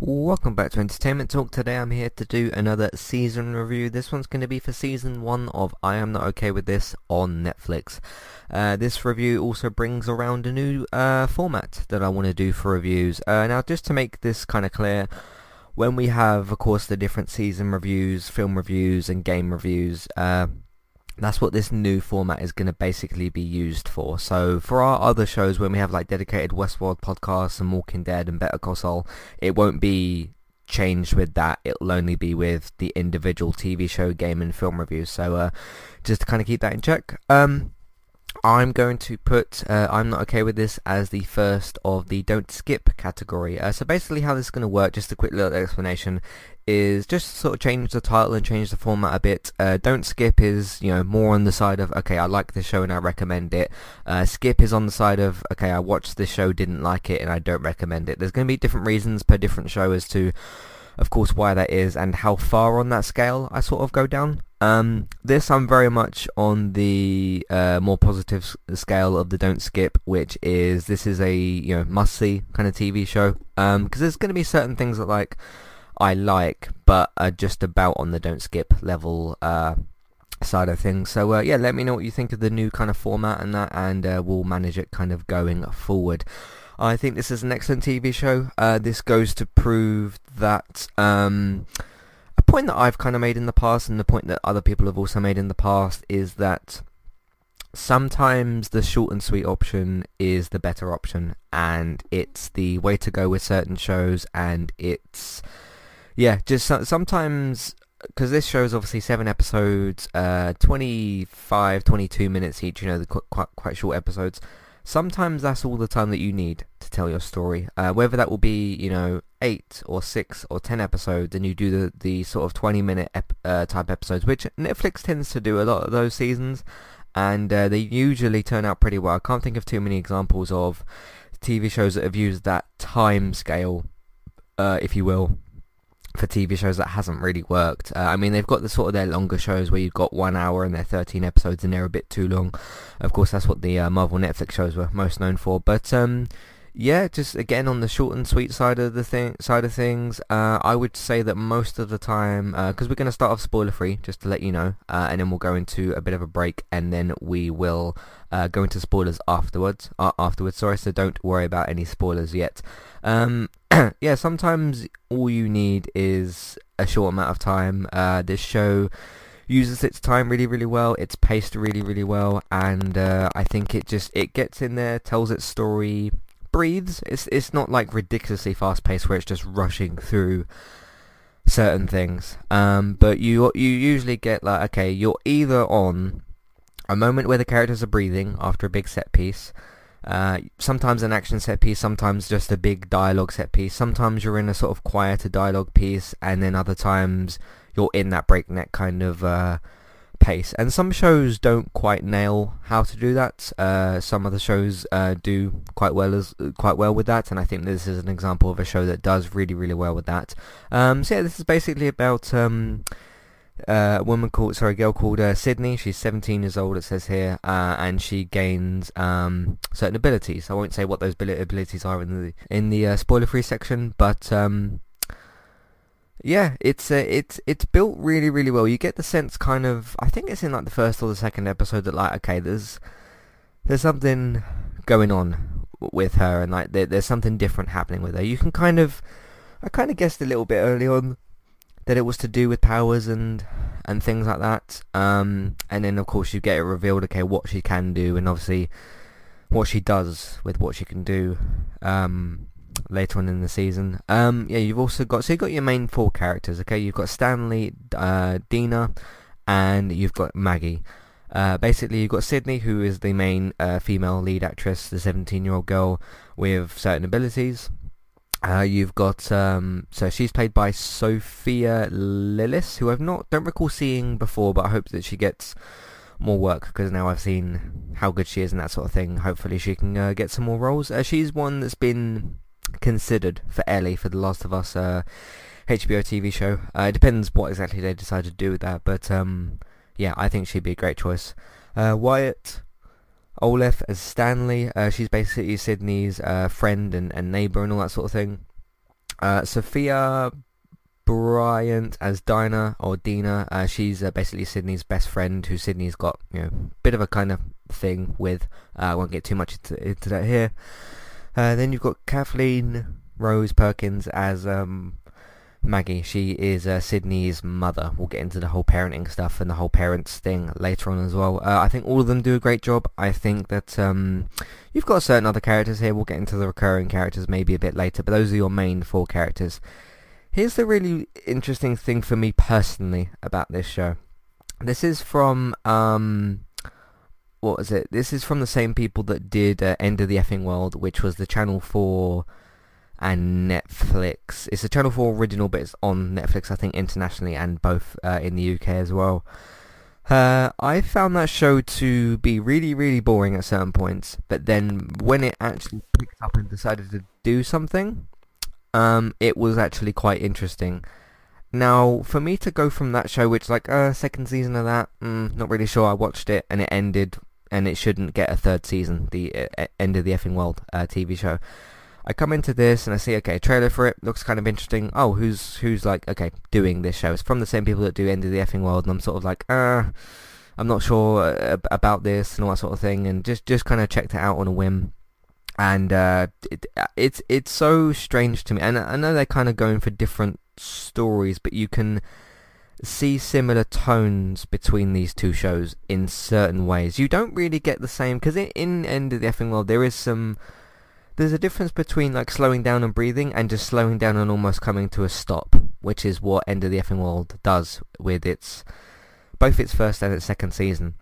Welcome back to Entertainment Talk. Today I'm here to do another season review. This one's going to be for season 1 of I Am Not Okay With This on Netflix. Uh, this review also brings around a new uh, format that I want to do for reviews. Uh, now just to make this kind of clear, when we have of course the different season reviews, film reviews and game reviews, uh, that's what this new format is going to basically be used for. So for our other shows, when we have like dedicated Westworld podcasts and Walking Dead and Better Call Saul, it won't be changed with that. It'll only be with the individual TV show, game and film reviews. So uh, just to kind of keep that in check. Um, I'm going to put uh, I'm not okay with this as the first of the don't skip category. Uh, so basically how this is going to work, just a quick little explanation, is just sort of change the title and change the format a bit. Uh, don't skip is, you know, more on the side of, okay, I like this show and I recommend it. Uh, skip is on the side of, okay, I watched this show, didn't like it and I don't recommend it. There's going to be different reasons per different show as to of course why that is and how far on that scale I sort of go down. Um, this I'm very much on the uh, more positive scale of the don't skip, which is this is a you know must see kind of TV show because um, there's going to be certain things that like I like, but are just about on the don't skip level uh, side of things. So uh, yeah, let me know what you think of the new kind of format and that, and uh, we'll manage it kind of going forward. I think this is an excellent TV show. Uh, this goes to prove that um, point that I've kind of made in the past, and the point that other people have also made in the past, is that sometimes the short and sweet option is the better option, and it's the way to go with certain shows, and it's yeah, just sometimes because this show is obviously seven episodes, uh, 25, 22 minutes each. You know, the quite quite short episodes sometimes that's all the time that you need to tell your story. Uh, whether that will be, you know, eight or six or ten episodes, and you do the, the sort of 20 minute ep- uh, type episodes, which Netflix tends to do a lot of those seasons, and uh, they usually turn out pretty well. I can't think of too many examples of TV shows that have used that time scale, uh, if you will, for TV shows that hasn't really worked. Uh, I mean, they've got the sort of their longer shows where you've got one hour and they're 13 episodes and they're a bit too long. Of course, that's what the uh, Marvel Netflix shows were most known for. But um, yeah, just again on the short and sweet side of the thing side of things, uh, I would say that most of the time, because uh, we're going to start off spoiler free, just to let you know, uh, and then we'll go into a bit of a break, and then we will uh, go into spoilers afterwards. Afterwards, sorry. So don't worry about any spoilers yet. Um, yeah, sometimes all you need is a short amount of time. Uh, this show uses its time really really well it's paced really really well and uh, I think it just it gets in there tells its story breathes. It's it's not like ridiculously fast paced where it's just rushing through certain things. Um, but you you usually get like okay, you're either on a moment where the characters are breathing after a big set piece. Uh, sometimes an action set piece, sometimes just a big dialogue set piece. Sometimes you're in a sort of quieter dialogue piece, and then other times you're in that breakneck kind of uh, pace. And some shows don't quite nail how to do that. Uh, some of the shows uh, do quite well as quite well with that, and I think this is an example of a show that does really really well with that. Um, so yeah, this is basically about. Um, uh, a woman called, sorry, a girl called uh, Sydney. She's 17 years old, it says here, uh, and she gains um, certain abilities. I won't say what those abilities are in the in the uh, spoiler-free section, but um, yeah, it's uh, it's it's built really really well. You get the sense kind of I think it's in like the first or the second episode that like okay, there's there's something going on with her and like there, there's something different happening with her. You can kind of I kind of guessed a little bit early on that it was to do with powers and and things like that. Um, and then of course you get it revealed okay what she can do and obviously what she does with what she can do. Um, later on in the season. Um, yeah, you've also got so you've got your main four characters. Okay, you've got Stanley, uh, Dina, and you've got Maggie. Uh, basically, you've got Sydney, who is the main uh, female lead actress, the 17-year-old girl with certain abilities. Uh, you've got um, so she's played by Sophia Lillis, who I've not don't recall seeing before, but I hope that she gets more work because now I've seen how good she is and that sort of thing. Hopefully, she can uh, get some more roles. Uh, she's one that's been considered for Ellie for The Last of Us uh, HBO TV show. Uh, it depends what exactly they decide to do with that, but um, yeah, I think she'd be a great choice. Uh, Wyatt Oleff as Stanley. Uh, she's basically Sydney's uh, friend and, and neighbour and all that sort of thing. Uh, Sofia Bryant as Dinah or Dina. She's basically Sydney's best friend, who Sydney's got you know bit of a kind of thing with. I won't get too much into, into that here. Uh, then you've got Kathleen Rose Perkins as um, Maggie. She is uh, Sydney's mother. We'll get into the whole parenting stuff and the whole parents thing later on as well. Uh, I think all of them do a great job. I think that um, you've got certain other characters here. We'll get into the recurring characters maybe a bit later, but those are your main four characters. Here's the really interesting thing for me personally about this show. This is from um, what was it? This is from the same people that did uh, End of the Effing World, which was the Channel 4 and Netflix. It's a Channel 4 original, but it's on Netflix, I think, internationally and both uh, in the UK as well. Uh, I found that show to be really, really boring at certain points, but then when it actually picked up and decided to do something, um, it was actually quite interesting. Now, for me to go from that show, which like, uh, second season of that, mm, not really sure. I watched it and it ended, and it shouldn't get a third season, the uh, end of the effing world uh, TV show. I come into this and I see, okay, trailer for it looks kind of interesting. Oh, who's who's like, okay, doing this show? It's from the same people that do End of the Effing World, and I'm sort of like, uh, I'm not sure uh, about this and all that sort of thing, and just just kind of checked it out on a whim. And uh, it, it's it's so strange to me, and I know they're kind of going for different stories, but you can see similar tones between these two shows in certain ways. You don't really get the same because in, End of the Effing World there is some there's a difference between like slowing down and breathing and just slowing down and almost coming to a stop, which is what End of the Effing World does with its both its first and its second season.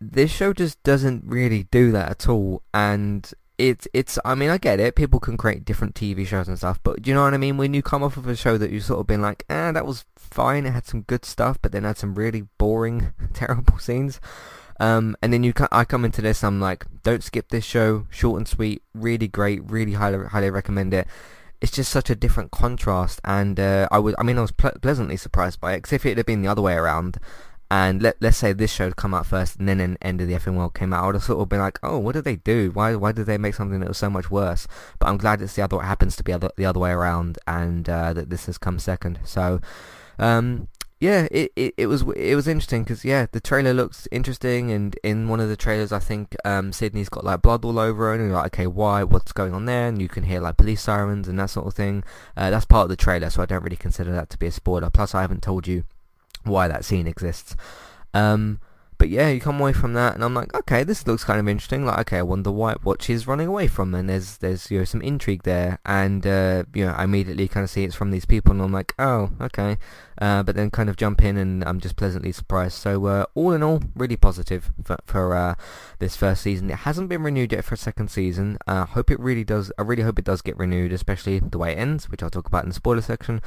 This show just doesn't really do that at all, and it's it's. I mean, I get it. People can create different TV shows and stuff, but do you know what I mean? When you come off of a show that you've sort of been like, ah, that was fine. It had some good stuff, but then had some really boring, terrible scenes. Um, and then you, I come into this, I'm like, don't skip this show, short and sweet, really great, really highly, highly recommend it. It's just such a different contrast, and uh, I was, I mean, I was ple- pleasantly surprised by it. Because if it had been the other way around, and let let's say this show had come out first, and then an End of the Effing World came out, I would have sort of been like, oh, what did they do? Why why did they make something that was so much worse? But I'm glad it's the other, it happens to be other, the other way around, and uh, that this has come second. So. Um, yeah, it, it, it was it was interesting because yeah, the trailer looks interesting, and in one of the trailers, I think um, Sydney's got like blood all over her, and you're like, okay, why? What's going on there? And you can hear like police sirens and that sort of thing. Uh, that's part of the trailer, so I don't really consider that to be a spoiler. Plus, I haven't told you why that scene exists. Um, but yeah, you come away from that, and I'm like, okay, this looks kind of interesting. Like, okay, I wonder why what she's running away from, and there's there's you know some intrigue there, and uh, you know I immediately kind of see it's from these people, and I'm like, oh, okay. Uh, but then kind of jump in, and I'm just pleasantly surprised. So uh, all in all, really positive for, for uh, this first season. It hasn't been renewed yet for a second season. I hope it really does. I really hope it does get renewed, especially the way it ends, which I'll talk about in the spoiler section.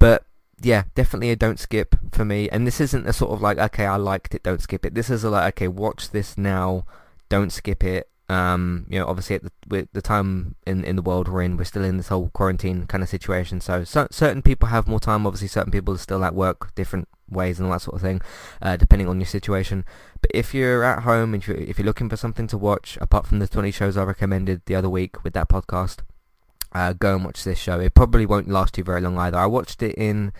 But yeah, definitely a don't skip for me. And this isn't a sort of like, okay, I liked it, don't skip it. This is a like, okay, watch this now, don't skip it. Um, you know, obviously at the, the time in, in the world we're in, we're still in this whole quarantine kind of situation. So, so certain people have more time. Obviously, certain people are still at work, different ways and all that sort of thing, uh, depending on your situation. But if you're at home and you're, if you're looking for something to watch, apart from the 20 shows I recommended the other week with that podcast, uh, go and watch this show. It probably won't last you very long either. I watched it in.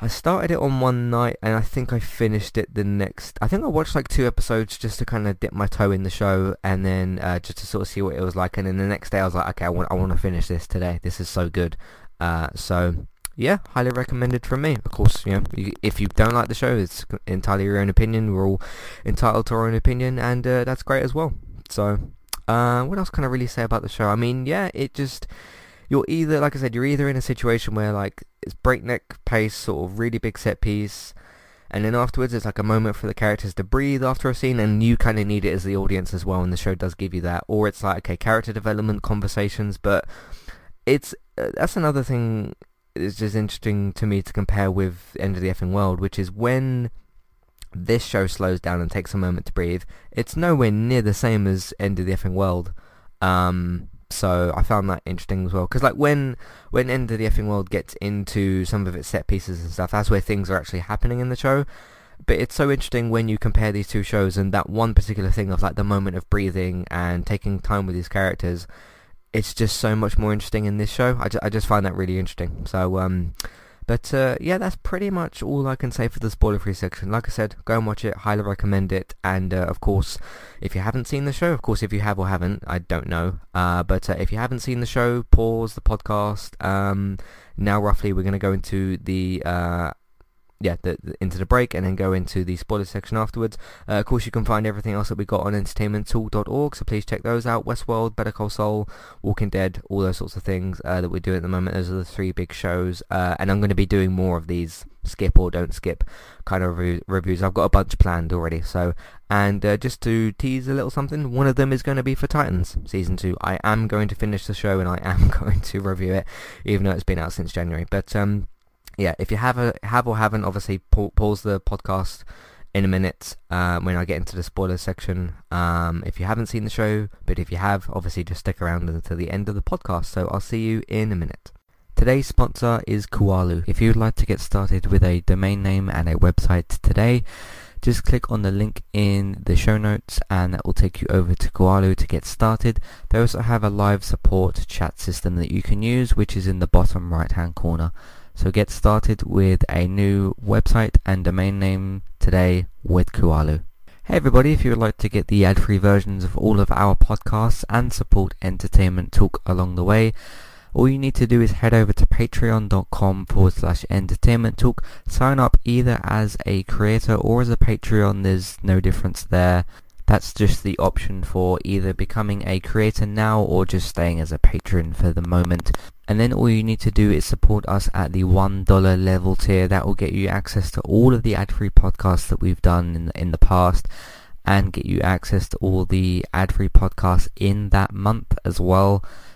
I started it on one night and I think I finished it the next. I think I watched like two episodes just to kind of dip my toe in the show and then uh, just to sort of see what it was like. And then the next day I was like, okay, I want I want to finish this today. This is so good. Uh, so yeah, highly recommended from me. Of course, you know, if you don't like the show, it's entirely your own opinion. We're all entitled to our own opinion, and uh, that's great as well. So uh, what else can I really say about the show? I mean, yeah, it just you're either like I said, you're either in a situation where like it's breakneck pace, sort of really big set piece, and then afterwards it's like a moment for the characters to breathe after a scene, and you kind of need it as the audience as well, and the show does give you that. Or it's like okay, character development conversations, but it's uh, that's another thing. It's just interesting to me to compare with End of the Effing World, which is when this show slows down and takes a moment to breathe. It's nowhere near the same as End of the Effing World. Um, so I found that interesting as well. Because like when when End of the Effing World gets into some of its set pieces and stuff, that's where things are actually happening in the show. But it's so interesting when you compare these two shows and that one particular thing of like the moment of breathing and taking time with these characters. it's just so much more interesting in this show. I, ju- I just find that really interesting. So, um, but uh, yeah, that's pretty much all I can say for the spoiler-free section. Like I said, go and watch it. Highly recommend it. And uh, of course, if you haven't seen the show, of course, if you have or haven't, I don't know. Uh, but uh, if you haven't seen the show, pause the podcast. Um, now, roughly, we're going to go into the uh, yeah, the, the, into the break and then go into the spoiler section afterwards. Uh, of course, you can find everything else that we got on entertainmenttalk.org, so please check those out. Westworld, Better Call Saul, Walking Dead, all those sorts of things uh, that we're doing at the moment. Those are the three big shows, uh, and I'm going to be doing more of these skip or don't skip kind of re- reviews. I've got a bunch planned already. So, and uh, just to tease a little something, one of them is going to be for Titans season two. I am going to finish the show and I am going to review it, even though it's been out since January. But um, yeah, if you have a have or haven't, obviously pa- pause the podcast in a minute uh, when I get into the spoiler section. Um, if you haven't seen the show, but if you have, obviously just stick around until the end of the podcast. So I'll see you in a minute. Today's sponsor is Kualo. If you'd like to get started with a domain name and a website today, just click on the link in the show notes and that will take you over to Kualo to get started. They also have a live support chat system that you can use which is in the bottom right hand corner. So get started with a new website and domain name today with Kualo. Hey everybody, if you would like to get the ad-free versions of all of our podcasts and support Entertainment Talk along the way, all you need to do is head over to patreon.com forward slash entertainment talk. Sign up either as a creator or as a Patreon. There's no difference there. That's just the option for either becoming a creator now or just staying as a patron for the moment. And then all you need to do is support us at the $1 level tier. That will get you access to all of the ad-free podcasts that we've done in in the past and get you access to all the ad-free podcasts in that month as well.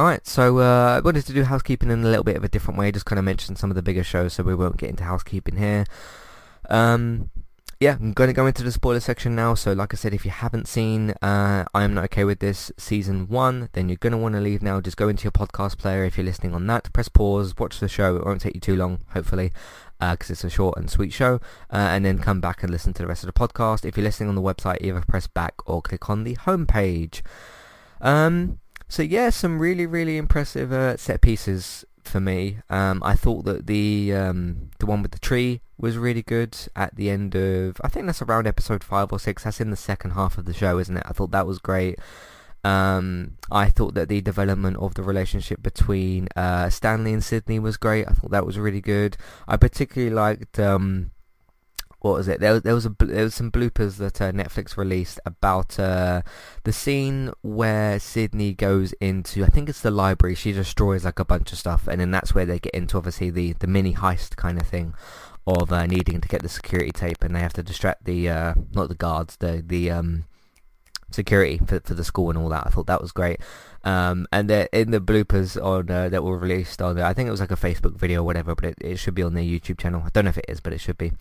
Alright, so uh, I wanted to do housekeeping in a little bit of a different way, just kind of mention some of the bigger shows, so we won't get into housekeeping here. Um, yeah, I'm going to go into the spoiler section now. So like I said, if you haven't seen uh, I Am Not Okay With This Season 1, then you're going to want to leave now. Just go into your podcast player if you're listening on that. Press pause, watch the show. It won't take you too long, hopefully, because uh, it's a short and sweet show. Uh, and then come back and listen to the rest of the podcast. If you're listening on the website, either press back or click on the home page. Um, so yeah, some really, really impressive uh, set pieces for me. Um, I thought that the um, the one with the tree was really good at the end of I think that's around episode five or six. That's in the second half of the show, isn't it? I thought that was great. Um, I thought that the development of the relationship between uh, Stanley and Sydney was great. I thought that was really good. I particularly liked um, what was it? There, there was a there was some bloopers that uh, Netflix released about uh, the scene where Sydney goes into I think it's the library. She destroys like a bunch of stuff, and then that's where they get into obviously the the mini heist kind of thing of uh, needing to get the security tape, and they have to distract the uh, not the guards, the the um, security for for the school and all that. I thought that was great. Um, and in the bloopers on uh, that were released on, I think it was like a Facebook video or whatever, but it, it should be on their YouTube channel. I don't know if it is, but it should be.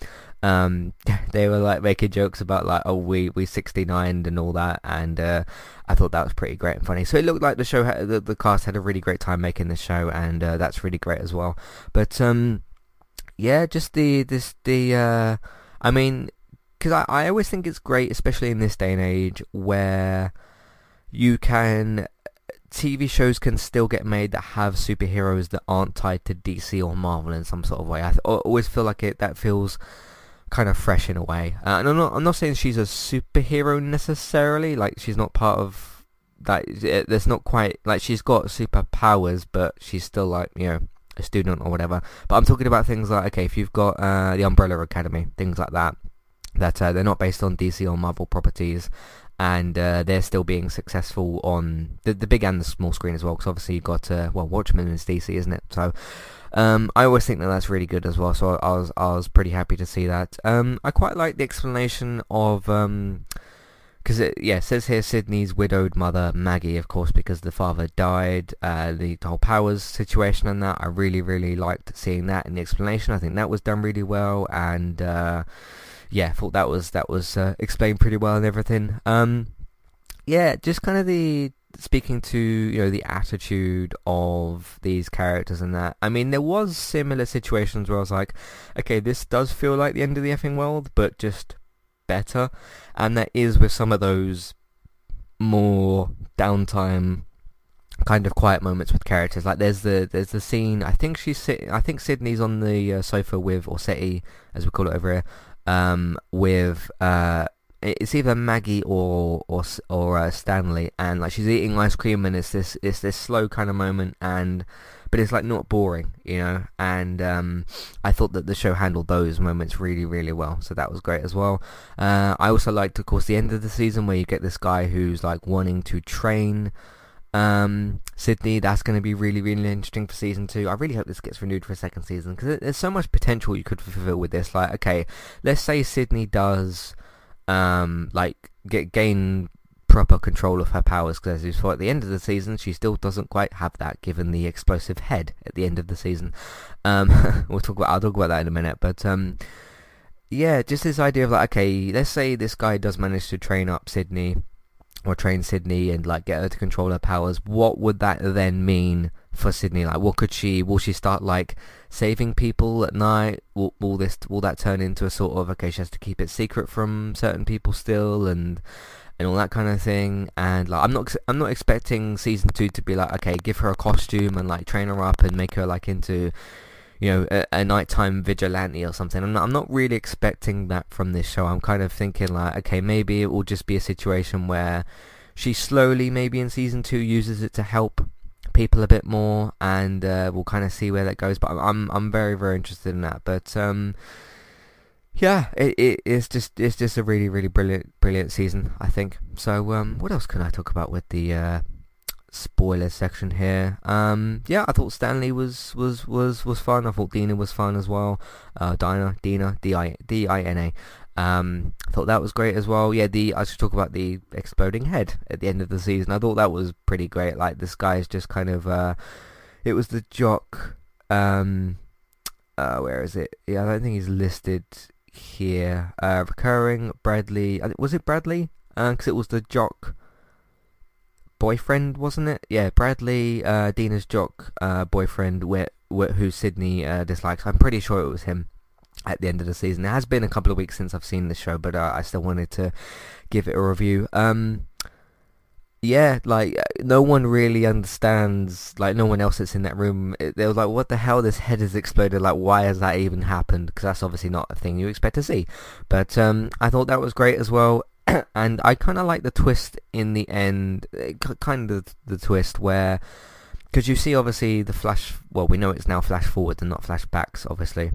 Um, they were like making jokes about like, oh, we we 69 and all that, and uh, I thought that was pretty great and funny. So it looked like the show, had, the, the cast had a really great time making the show, and uh, that's really great as well. But um, yeah, just the this the uh, I mean, because I I always think it's great, especially in this day and age where you can TV shows can still get made that have superheroes that aren't tied to DC or Marvel in some sort of way. I, th- always feel like it that feels kind of fresh in a way. Uh, and I'm not I'm not saying she's a superhero necessarily. Like she's not part of that. There's not quite like she's got superpowers, but she's still like you know a student or whatever. But I'm talking about things like okay, if you've got uh, the Umbrella Academy, things like that. That uh, they're not based on DC or Marvel properties, and uh, they're still being successful on the, the big and the small screen as well. Because obviously you've got uh, well, Watchmen is DC, isn't it? So um, I always think that that's really good as well. So I, was I was pretty happy to see that. Um, I quite like the explanation of um, because it yeah it says here Sydney's widowed mother Maggie, of course, because the father died. Uh, the whole powers situation and that I really really liked seeing that in the explanation. I think that was done really well, and uh, yeah, I thought that was that was uh, explained pretty well and everything. Um, yeah, just kind of the speaking to you know the attitude of these characters and that. I mean, there was similar situations where I was like, okay, this does feel like the end of the effing world, but just better, and that is with some of those more downtime kind of quiet moments with characters. Like there's the there's the scene. I think she's sitting. I think Sydney's on the uh, sofa with or settee, as we call it over here, um, with uh, it's either Maggie or or or uh, Stanley, and like she's eating ice cream, and it's this it's this slow kind of moment, and but it's like not boring, you know. And um, I thought that the show handled those moments really, really well, so that was great as well. Uh, I also liked, of course, the end of the season where you get this guy who's like wanting to train um, Sydney. That's going to be really, really interesting for season two. I really hope this gets renewed for a second season because there's so much potential you could fulfill with this. Like, okay, let's say Sydney does um, like get gain proper control of her powers because as at the end of the season she still doesn't quite have that given the explosive head at the end of the season um, we'll talk about I'll talk about that in a minute but um, yeah just this idea of like okay let's say this guy does manage to train up Sydney or train Sydney and like get her to control her powers what would that then mean for Sydney like what could she will she start like saving people at night will, will this will that turn into a sort of okay she has to keep it secret from certain people still and and all that kind of thing. And like, I'm not I'm not expecting season two to be like, okay, give her a costume and like train her up and make her like into, you know, a, a nighttime vigilante or something. I'm not I'm not really expecting that from this show. I'm kind of thinking like, okay, maybe it will just be a situation where she slowly, maybe in season two, uses it to help people a bit more, and uh, we'll kind of see where that goes. But I'm I'm very very interested in that. But um yeah, it, it, it's just it's just a really really brilliant brilliant season, I think. So um, what else can I talk about with the uh, spoiler section here? Um, yeah, I thought Stanley was was was was fun. I thought Dina was fun as well. Uh, Dina, Dina, D I D I N A. Um, I thought that was great as well. Yeah, the I should talk about the exploding head at the end of the season. I thought that was pretty great. Like this guy is just kind of uh, it was the jock. Um, uh, where is it? Yeah, I don't think he's listed here. Uh, recurring Bradley. Was it Bradley? Because uh, it was the jock boyfriend, wasn't it? Yeah, Bradley, uh, Dina's jock uh, boyfriend, wh- wh- who Sydney uh, dislikes. I'm pretty sure it was him at the end of the season. It has been a couple of weeks since I've seen the show, but uh, I still wanted to give it a review. Um, yeah, like uh, no one really understands. Like no one else that's in that room. They were like, "What the hell? This head has exploded. Like, why has that even happened?" Because that's obviously not a thing you expect to see. But um, I thought that was great as well, and I kind of like the twist in the end. Eh, kind of the twist where, because you see obviously the flash. Well, we know it's now flash forward and not flashbacks, obviously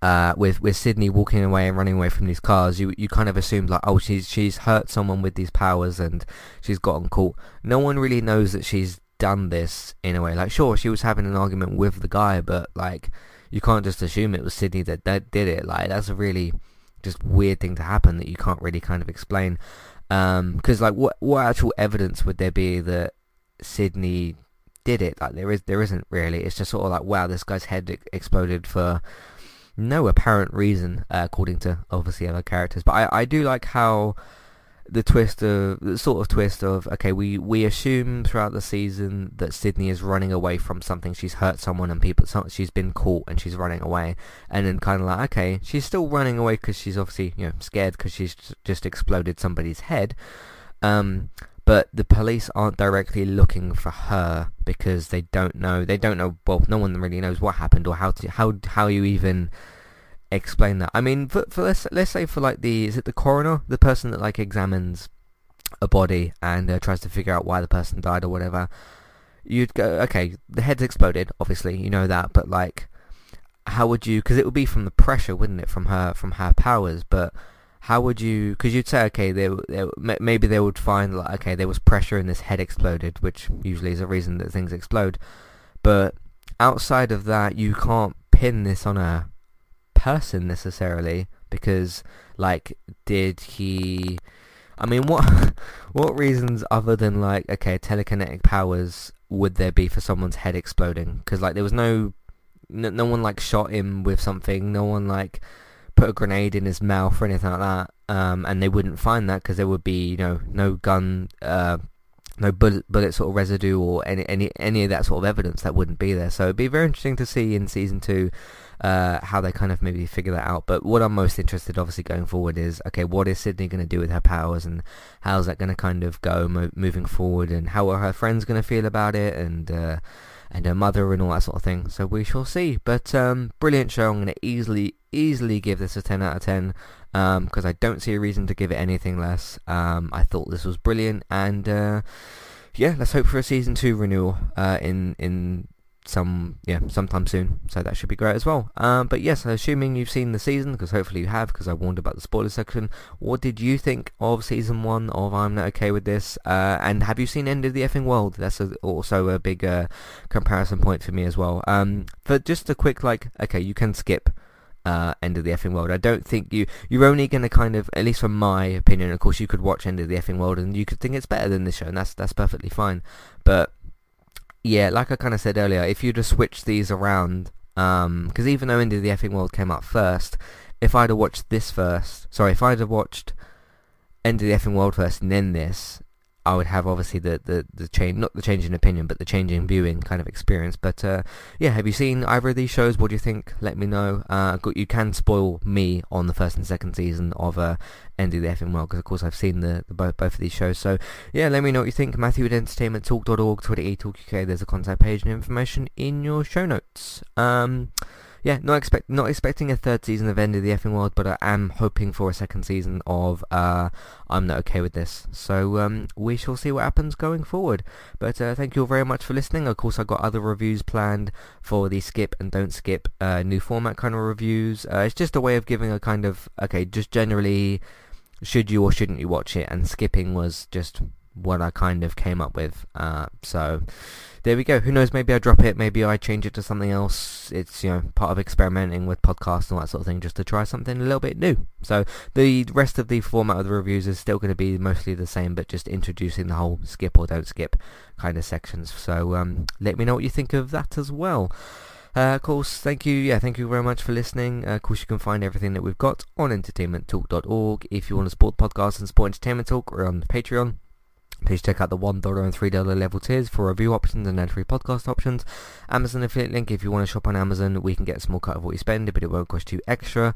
uh, with with Sydney walking away and running away from these cars, you you kind of assumed like, oh, she's she's hurt someone with these powers and she's gotten caught. No one really knows that she's done this in a way. Like, sure, she was having an argument with the guy, but like, you can't just assume it was Sydney that, that did it. Like, that's a really just weird thing to happen that you can't really kind of explain. Because um, like, what what actual evidence would there be that Sydney did it? Like, there is there isn't really. It's just sort of like, wow, this guy's head exploded for no apparent reason, uh, according to obviously other characters. But I, I do like how the twist of the sort of twist of okay, we we assume throughout the season that Sydney is running away from something. She's hurt someone and people. She's been caught and she's running away. And then kind of like okay, she's still running away because she's obviously you know scared because she's just exploded somebody's head. Um, but the police aren't directly looking for her because they don't know they don't know well no one really knows what happened or how to how how you even explain that i mean for, for let's let's say for like the is it the coroner the person that like examines a body and uh, tries to figure out why the person died or whatever you'd go okay the head's exploded obviously you know that but like how would you because it would be from the pressure wouldn't it from her from her powers but how would you? Because you'd say, okay, they, they, maybe they would find like, okay, there was pressure and this head exploded, which usually is a reason that things explode. But outside of that, you can't pin this on a person necessarily because, like, did he? I mean, what what reasons other than like okay, telekinetic powers would there be for someone's head exploding? Because like there was no, no, no one like shot him with something. No one like put a grenade in his mouth or anything like that. Um, and they wouldn't find that because there would be you know no gun. Uh, no bullet, bullet sort of residue or any, any any of that sort of evidence that wouldn't be there. So it'd be very interesting to see in season two uh, how they kind of maybe figure that out. But what I'm most interested, obviously, going forward is okay, what is Sydney going to do with her powers, and how's that going to kind of go mo- moving forward, and how are her friends going to feel about it, and uh, and her mother and all that sort of thing. So we shall see. But um, brilliant show. I'm going to easily easily give this a 10 out of 10 because um, I don't see a reason to give it anything less. Um, I thought this was brilliant, and uh, yeah, let's hope for a season two renewal uh, in in some yeah sometime soon. So that should be great as well. Um, but yes assuming you've seen the season because hopefully you have because I warned about the spoiler section. What did you think of season one of I'm Not Okay With This? Uh, and have you seen End of the Effing World? That's a, also a big uh, comparison point for me as well. Um, for just a quick like okay you can skip uh, End of the Effing World. I don't think you you're only going to kind of, at least from my opinion, of course, you could watch End of the Effing World and you could think it's better than this show, and that's that's perfectly fine. But yeah, like I kind of said earlier, if you just switch these around, because um, even though of the Effing World came up first, if I'd have watched this first, sorry, if I'd have watched End of the Effing World first and then this, I would have obviously the, the, the change, not the change in opinion, but the change in viewing kind of experience. But uh, yeah, have you seen either of these shows? What do you think? Let me know. Uh, you can spoil me on the first and second season of uh, End of the Effing World because of course I've seen the, the, both both of these shows. So yeah, let me know what you think. Matthew at entertainmenttalk.org, Twitter eTalkUK. There's a contact page and information in your show notes. Um, yeah, not expect not expecting a third season of End of the Effing World, but I am hoping for a second season of uh, I'm not okay with this. So um, we shall see what happens going forward. But uh, thank you all very much for listening. Of course, I've got other reviews planned for the skip and don't skip uh, new format kind of reviews. Uh, it's just a way of giving a kind of okay, just generally should you or shouldn't you watch it, and skipping was just what I kind of came up with. Uh, so there we go. Who knows? Maybe I drop it. Maybe I change it to something else. It's you know part of experimenting with podcasts and all that sort of thing, just to try something a little bit new. So the rest of the format of the reviews is still going to be mostly the same, but just introducing the whole skip or don't skip kind of sections. So um, let me know what you think of that as well. Uh, of course, thank you. Yeah, thank you very much for listening. Uh, of course, you can find everything that we've got on entertainmenttalk.org. If you want to support the podcast and support Entertainment Talk, we're on Patreon. Please check out the $1 and $3 level tiers for review options and ad-free podcast options. Amazon affiliate link, if you want to shop on Amazon, we can get a small cut of what you spend, but it won't cost you extra.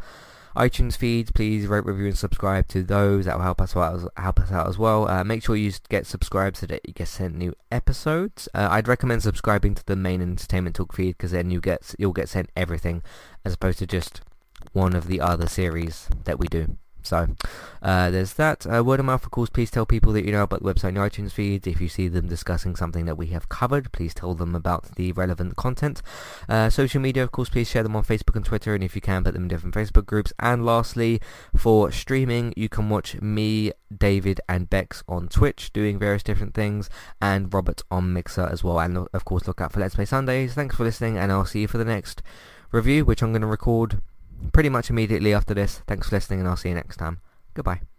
iTunes feeds, please rate, review, and subscribe to those. That will help us out, help us out as well. Uh, make sure you get subscribed so that you get sent new episodes. Uh, I'd recommend subscribing to the main Entertainment Talk feed because then you get you'll get sent everything as opposed to just one of the other series that we do. So uh, there's that. Uh, word of mouth, of course, please tell people that you know about the website and iTunes feeds. If you see them discussing something that we have covered, please tell them about the relevant content. Uh, social media, of course, please share them on Facebook and Twitter, and if you can, put them in different Facebook groups. And lastly, for streaming, you can watch me, David, and Bex on Twitch doing various different things, and Robert on Mixer as well. And of course, look out for Let's Play Sundays. Thanks for listening, and I'll see you for the next review, which I'm going to record pretty much immediately after this. Thanks for listening and I'll see you next time. Goodbye.